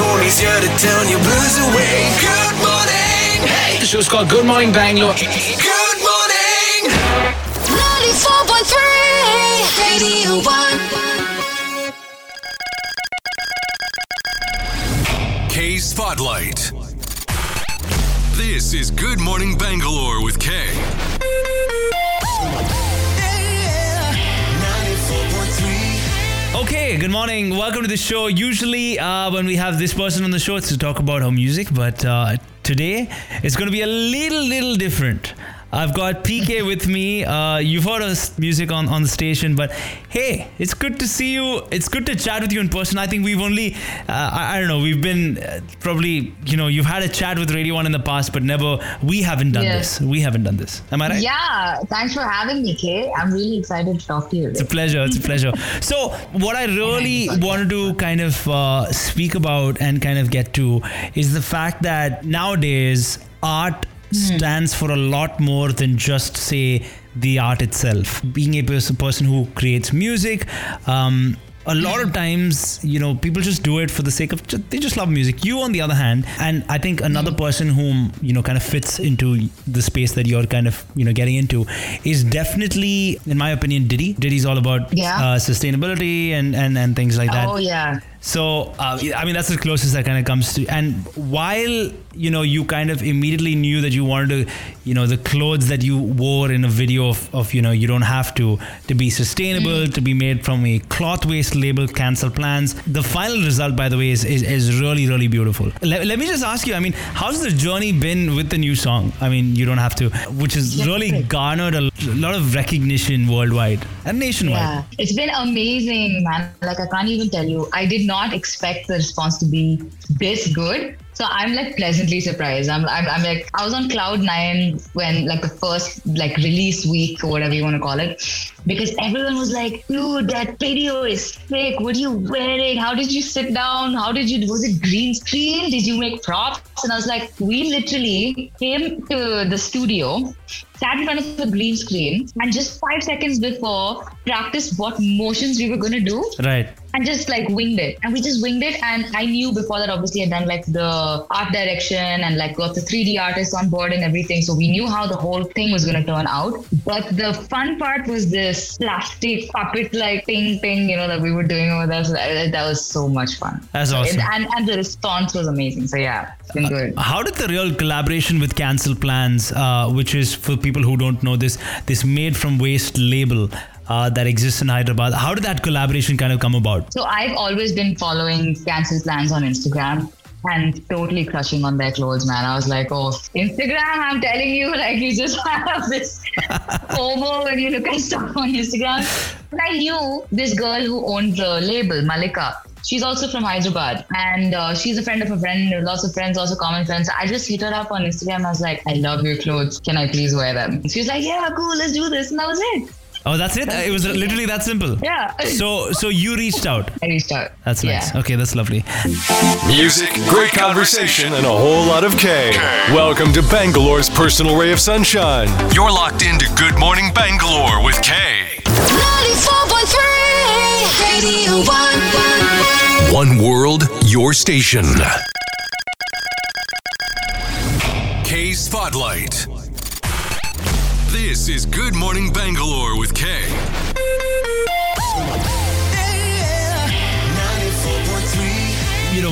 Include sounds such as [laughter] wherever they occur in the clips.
Tony's here to turn your blues away. Good morning. Hey. The show's called Good Morning Bangalore. Good morning. 94.3 Radio 1. K Spotlight. This is Good Morning Bangalore with Kay. Okay, good morning. Welcome to the show. Usually, uh, when we have this person on the show, it's to talk about her music, but uh, today it's going to be a little, little different. I've got PK with me. Uh, you've heard us music on, on the station, but hey, it's good to see you. It's good to chat with you in person. I think we've only, uh, I, I, don't know, we've been uh, probably, you know, you've had a chat with Radio 1 in the past, but never, we haven't done this. We haven't done this. Am I right? Yeah, thanks for having me, Kay. I'm really excited to talk to you. It's a pleasure. It's a pleasure. [laughs] So, what I really wanted to kind of uh, speak about and kind of get to is the fact that nowadays art stands for a lot more than just say the art itself. Being a person who creates music um, a lot of times you know people just do it for the sake of they just love music. You on the other hand and i think another person whom you know kind of fits into the space that you're kind of you know getting into is definitely in my opinion Ditty. Ditty's all about Yeah. uh, sustainability and, and and things like that. Oh, yeah. So, uh, I mean, that's the closest that kind of comes to. And while you know, you kind of immediately knew that you wanted to, you know, the clothes that you wore in a video of, of you know, you don't have to to be sustainable, to be made from a cloth waste label, cancel plans. The final result, by the way, is is, is really really beautiful. Let, let me just ask you. I mean, how's the journey been with the new song? I mean, you don't have to, which has really garnered a lot of recognition worldwide and nationwide. Yeah, it's been amazing, man. Like I can't even tell you. I did not expect the response to be this good. So I'm like pleasantly surprised. I'm, I'm, I'm like I was on cloud nine when like the first like release week or whatever you want to call it, because everyone was like, "Dude, that video is sick. What are you wearing? How did you sit down? How did you? Was it green screen? Did you make props?" And I was like, "We literally came to the studio." sat in front of the green screen and just five seconds before practiced what motions we were going to do Right. and just like winged it and we just winged it and i knew before that obviously i'd done like the art direction and like got the 3d artists on board and everything. So we knew how the whole thing was going to turn out. But the fun part was this plastic puppet like thing thing you know that we were doing over there. So that, that was so much fun. That's awesome. and, and the response was amazing. So yeah it's been good. How did the real collaboration with Cancel Plans, uh, which is for people who don't know this, this made from waste label uh, that exists in Hyderabad, how did that collaboration kind of come about? So I've always been following Cancel Plans on Instagram and totally crushing on their clothes, man. I was like, oh, Instagram, I'm telling you, [laughs] like you just have this [laughs] FOMO when you look at stuff on Instagram. But I knew this girl who owned the label, Malika. She's also from Hyderabad and uh, she's a friend of a friend, lots of friends, also common friends. I just hit her up on Instagram. I was like, I love your clothes. Can I please wear them? She was like, yeah, cool, let's do this. And that was it. Oh, that's it? It was literally that simple. Yeah. So, so you reached out. I reached out. That's nice. Yeah. Okay, that's lovely. Music, great conversation, and a whole lot of K. Welcome to Bangalore's personal ray of sunshine. You're locked into Good Morning Bangalore with K. 94.3 Radio 1. One world, your station. K Spotlight. This is Good Morning Bangalore with K.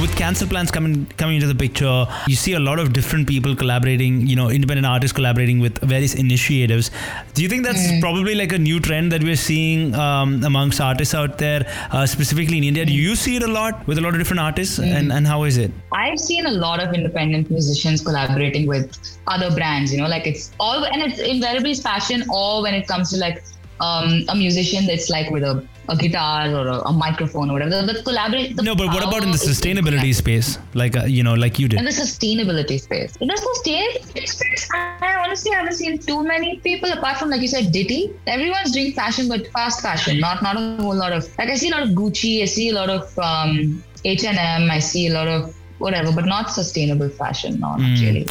with cancel plans coming coming into the picture, you see a lot of different people collaborating. You know, independent artists collaborating with various initiatives. Do you think that's probably like a new trend that we're seeing um, amongst artists out there, uh, specifically in India? Do you see it a lot with a lot of different artists, and and how is it? I've seen a lot of independent musicians collaborating with other brands, you know, like it's all, and it's invariably fashion or when it comes to like um, a musician that's like with a, a guitar or a, a microphone or whatever. The, the collaborate. The No, but what about in the power is in sustainability space, like uh, you know, like you did? in the sustainability space. In the sustainability space, I honestly haven't seen too many people apart from like you said, Ditty. Everyone's doing fashion, but fast fashion, not not a whole lot of like I see a lot of Gucci, I see a lot of um, H and M, I see a lot of whatever, but not sustainable fashion. No, not really.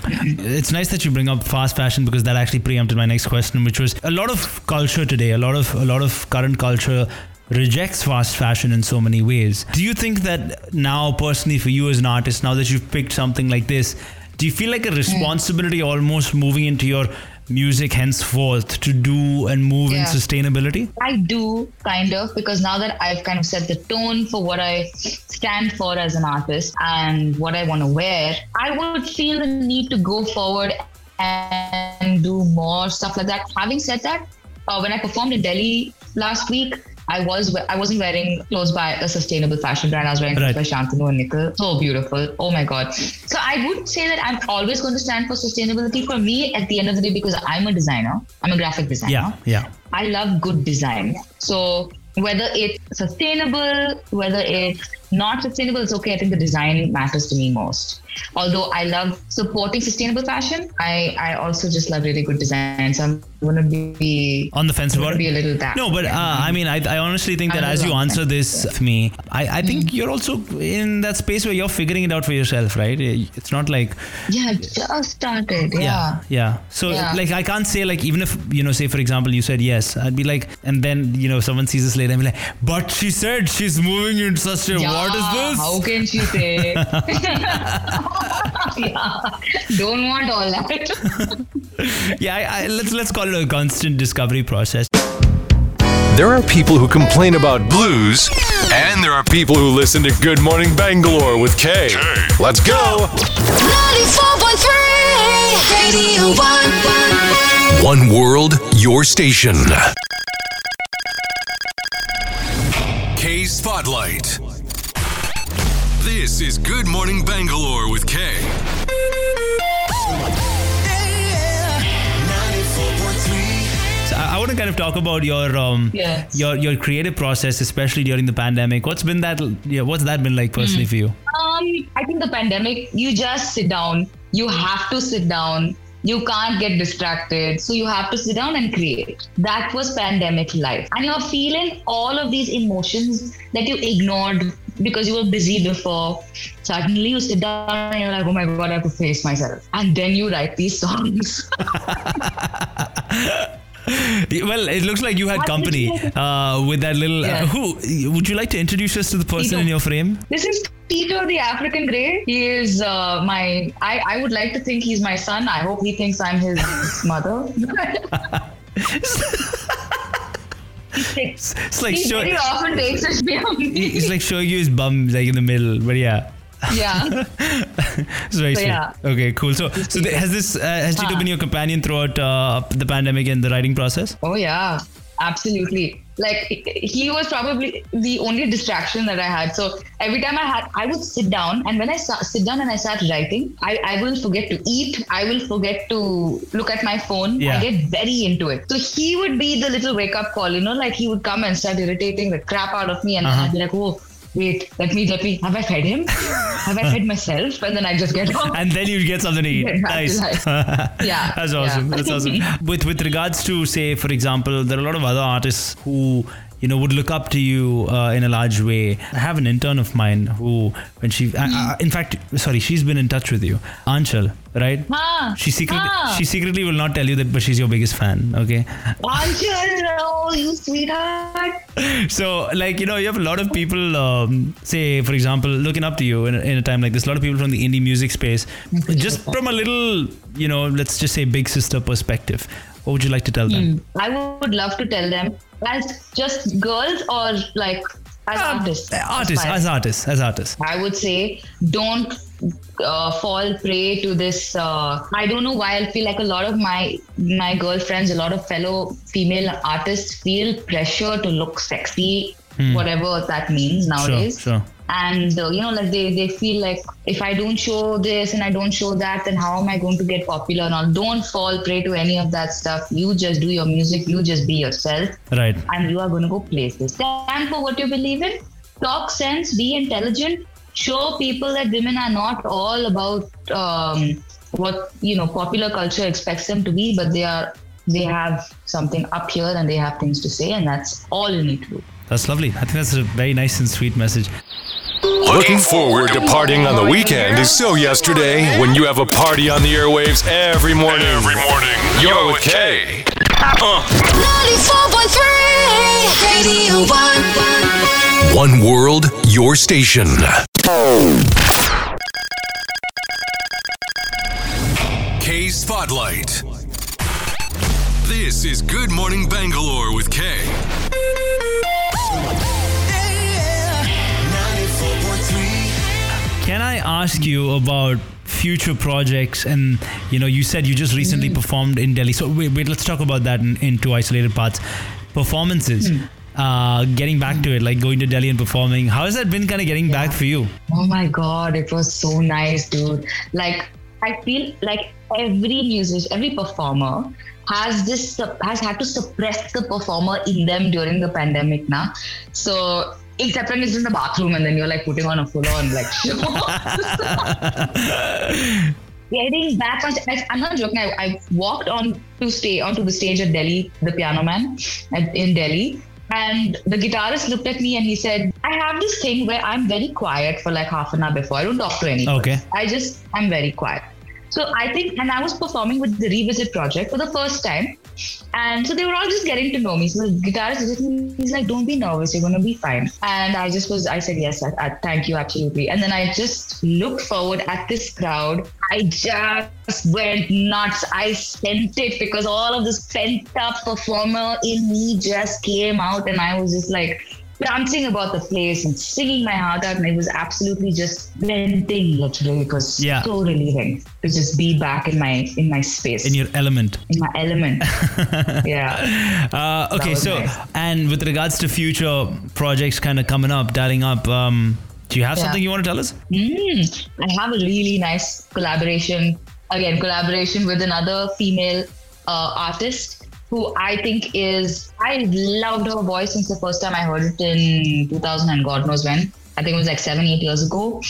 It's nice that you bring up fast fashion because that actually preempted my next question, which was a lot of culture today, a lot of a lot of current culture rejects fast fashion in so many ways. Do you think that now, personally, for you as an artist, now that you've picked something like this, do you feel like a responsibility almost moving into your music henceforth to do and move in sustainability? I do kind of because now that I've kind of set the tone for what I stand for as an artist and what I want to wear, I would feel the need to go forward and do more stuff like that. Having said that, uh, when I performed in Delhi last week, I was I wasn't wearing clothes by a sustainable fashion brand. I was wearing Right. clothes by Shantanu and Nikhil. So beautiful. Oh my god. So I would say that I'm always going to stand for sustainability for me at the end of the day because I'm a designer. I'm a graphic designer. Yeah, yeah. I love good design. So whether it's sustainable, whether it's not sustainable, it's okay. I think the design matters to me most. Although I love supporting sustainable fashion, I, I also just love really good design. So I'm gonna be On the fence about it? be a little that. No, but uh, I mean, I, I honestly think that I'm as you answer this for me, I, I think Mm-hmm. you're also in that space where you're figuring it out for yourself, right? It's not like yeah, just started. Yeah. yeah yeah so Yeah. like i can't say like even if you know say for example you said yes i'd be like and then you know someone sees this later and be like but she said she's moving in such a Yeah, what is this How can she say? [laughs] [laughs] yeah. Don't want all that. [laughs] yeah I, I, let's let's call it a constant discovery process There are people who complain about blues, and there are people who listen to Good Morning Bangalore with Kay. Let's go. 94.3 Radio 1. One world, your station. K Spotlight. This is Good Morning Bangalore with Kay. So i, want to kind of talk about your um Yes. your your creative process especially during the pandemic what's been that yeah what's that been like personally Hmm. for you Um, I think the pandemic, you just sit down. You have to sit down. You can't get distracted. So you have to sit down and create. That was pandemic life. And you're feeling all of these emotions that you ignored because you were busy before. Suddenly you sit down and you're like, oh my God, I have to face myself. And then you write these songs. [laughs] well it looks like you had company uh, with that little uh, who would you like to introduce us to the person Tito. in your frame This is Tito the African Grey. He is uh, my, I, I would like to think he's my son. I hope he thinks I'm his [laughs] mother. [laughs] it's like he show, very often takes us beyond. He's like showing you his bum like in the middle, but yeah, yeah. [laughs] it's very So, sweet. yeah. Okay, cool. So, so th- has this uh, has Tito Huh. been your companion throughout uh, the pandemic and the writing process? Oh yeah. Absolutely. Like he was probably the only distraction that I had. So every time I had, I would sit down, and when I sa- sit down and I start writing, I, I will forget to eat. I will forget to look at my phone. Yeah. I get very into it. So he would be the little wake up call. You know, like he would come and start irritating the crap out of me, and Uh-huh. I'd be like, oh. Wait, let me, let me. Have I fed him? Have I fed myself? And then I just get off. And then you get something to eat. [laughs] Nice. [laughs] Yeah, That's awesome. yeah. That's awesome. With with regards to say, for example, there are a lot of other artists who you know would look up to you uh, in a large way. I have an intern of mine who, when she, uh, in fact, sorry, she's been in touch with you, Anshul, right? Ah, She secretly, ah. she secretly will not tell you that, but she's your biggest fan. Okay, Anshul, oh, you sweetheart. [laughs] so like you know, you have a lot of people, um, say for example, looking up to you in, in a time like this. A lot of people from the indie music space, just from a little, you know, let's just say big sister perspective. What would you like to tell them? I would love to tell them as just girls or like as artists. artists, aspiring. as artists, as artists. I would say don't uh, fall prey to this. Uh, I don't know why I feel like a lot of my my girlfriends, a lot of fellow female artists feel pressure to look sexy, whatever that means nowadays. Hmm. sure. And uh, you know, like they they feel like if I don't show this and I don't show that, then how am I going to get popular? And all. Don't fall prey to any of that stuff. You just do your music. You just be yourself Right. and you are going to go places. Stand for what you believe in. Talk sense. Be intelligent. Show people that women are not all about um, what you know popular culture expects them to be, but they are. They have something up here and they have things to say, and that's all you need to do. That's lovely. I think that's a very nice and sweet message. Looking forward to partying on the weekend is so yesterday when you have a party on the airwaves every morning. Every morning. You're with K. 94.3 Radio 1. One world, your station. K Spotlight. This is Good Morning Bangalore with K. Can I ask you about future projects? And you know, you said you just recently performed in Delhi. So wait, wait let's talk about that in, in two isolated parts. Performances. Uh, getting back to it, like going to Delhi and performing. How has that been kind of getting back for you? Oh my god, it was so nice, dude. Like I feel like every musician, every performer has this has had to suppress the performer in them during the pandemic now. So except when it's in the bathroom and then you're like putting on a full on like show. Getting back on, I, I'm not joking. I, I walked on to stay onto the stage at Delhi, the Piano Man, at, in Delhi, and the guitarist looked at me and he said, "I have this thing where I'm very quiet for like half an hour before. I don't talk to anyone. Okay. I just I'm very quiet." So I think, and I was performing with the Revisit project for the first time, and so they were all just getting to know me. So the guitarist is he's like, "Don't be nervous. You're gonna be fine." And I just was, I said, "Yes, I, I, thank you, absolutely." And then I just looked forward at this crowd. I just went nuts. I sent it because all of this pent up performer in me just came out, and I was just like dancing about the place and singing my heart out, and it was absolutely just venting. Literally, it was Yeah. so relieving to just be back in my in my space, In your element. in my element. [laughs] yeah. Uh, okay, so nice. and with regards to future projects kind of coming up, dialing up, um, do you have Yeah. something you want to tell us? Mm, I have a really nice collaboration. Again, collaboration with another female uh, artist who I think is. I loved her voice since the first time I heard it in 2000 and God knows when. I think it was like seven, eight years ago,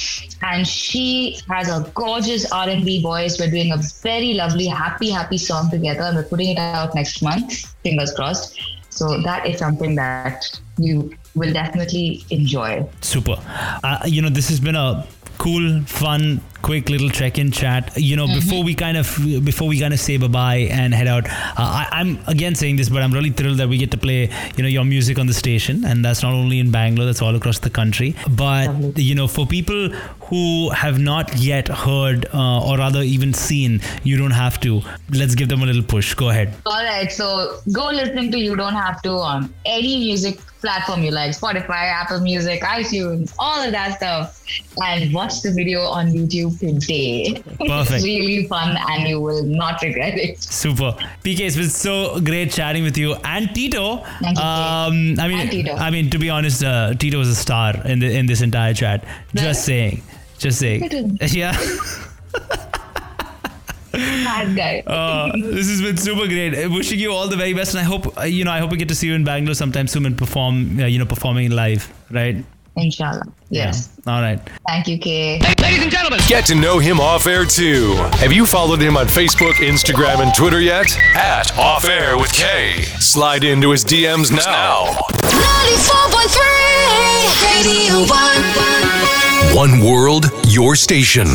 and she has a gorgeous R&B voice. We're doing a very lovely, happy, happy song together, and we're putting it out next month. Fingers crossed. So that is something that you will definitely enjoy. Super. Uh, you know, this has been a cool, fun, quick little check-in chat. You know, before we kind of before we kind of say bye-bye and head out, uh, I, I'm again saying this, but I'm really thrilled that we get to play you know your music on the station, and that's not only in Bangalore, that's all across the country. But you know, for people who have not yet heard uh, or rather even seen, you don't have to. Let's give them a little push. Go ahead. All right, so go listening to You Don't Have to on any music platform you like Spotify, Apple Music, iTunes, all of that stuff. And watch the video on YouTube today. Perfect. it's [laughs] really fun and you will not regret it. Super. PK, it's been so great chatting with you and Tito. Thank you, Um, I mean, Tito. I mean, to be honest, uh, Tito was a star in the, in this entire chat. Just saying. Just saying. [laughs] Yeah. [laughs] Bad guy. [laughs] Uh, this has been super great. Uh, Wishing you all the very best, and I hope uh, you know. I hope we get to see you in Bangalore sometime soon and perform. Uh, you know, performing live, right? Inshallah. Yes. Yeah. All right. Thank you, Kay. Hey, ladies and gentlemen. Get to know him off air too. Have you followed him on Facebook, Instagram, and Twitter yet? At Off Air with K. Slide into his DMs now. 94.3 Radio 1. One world, your station.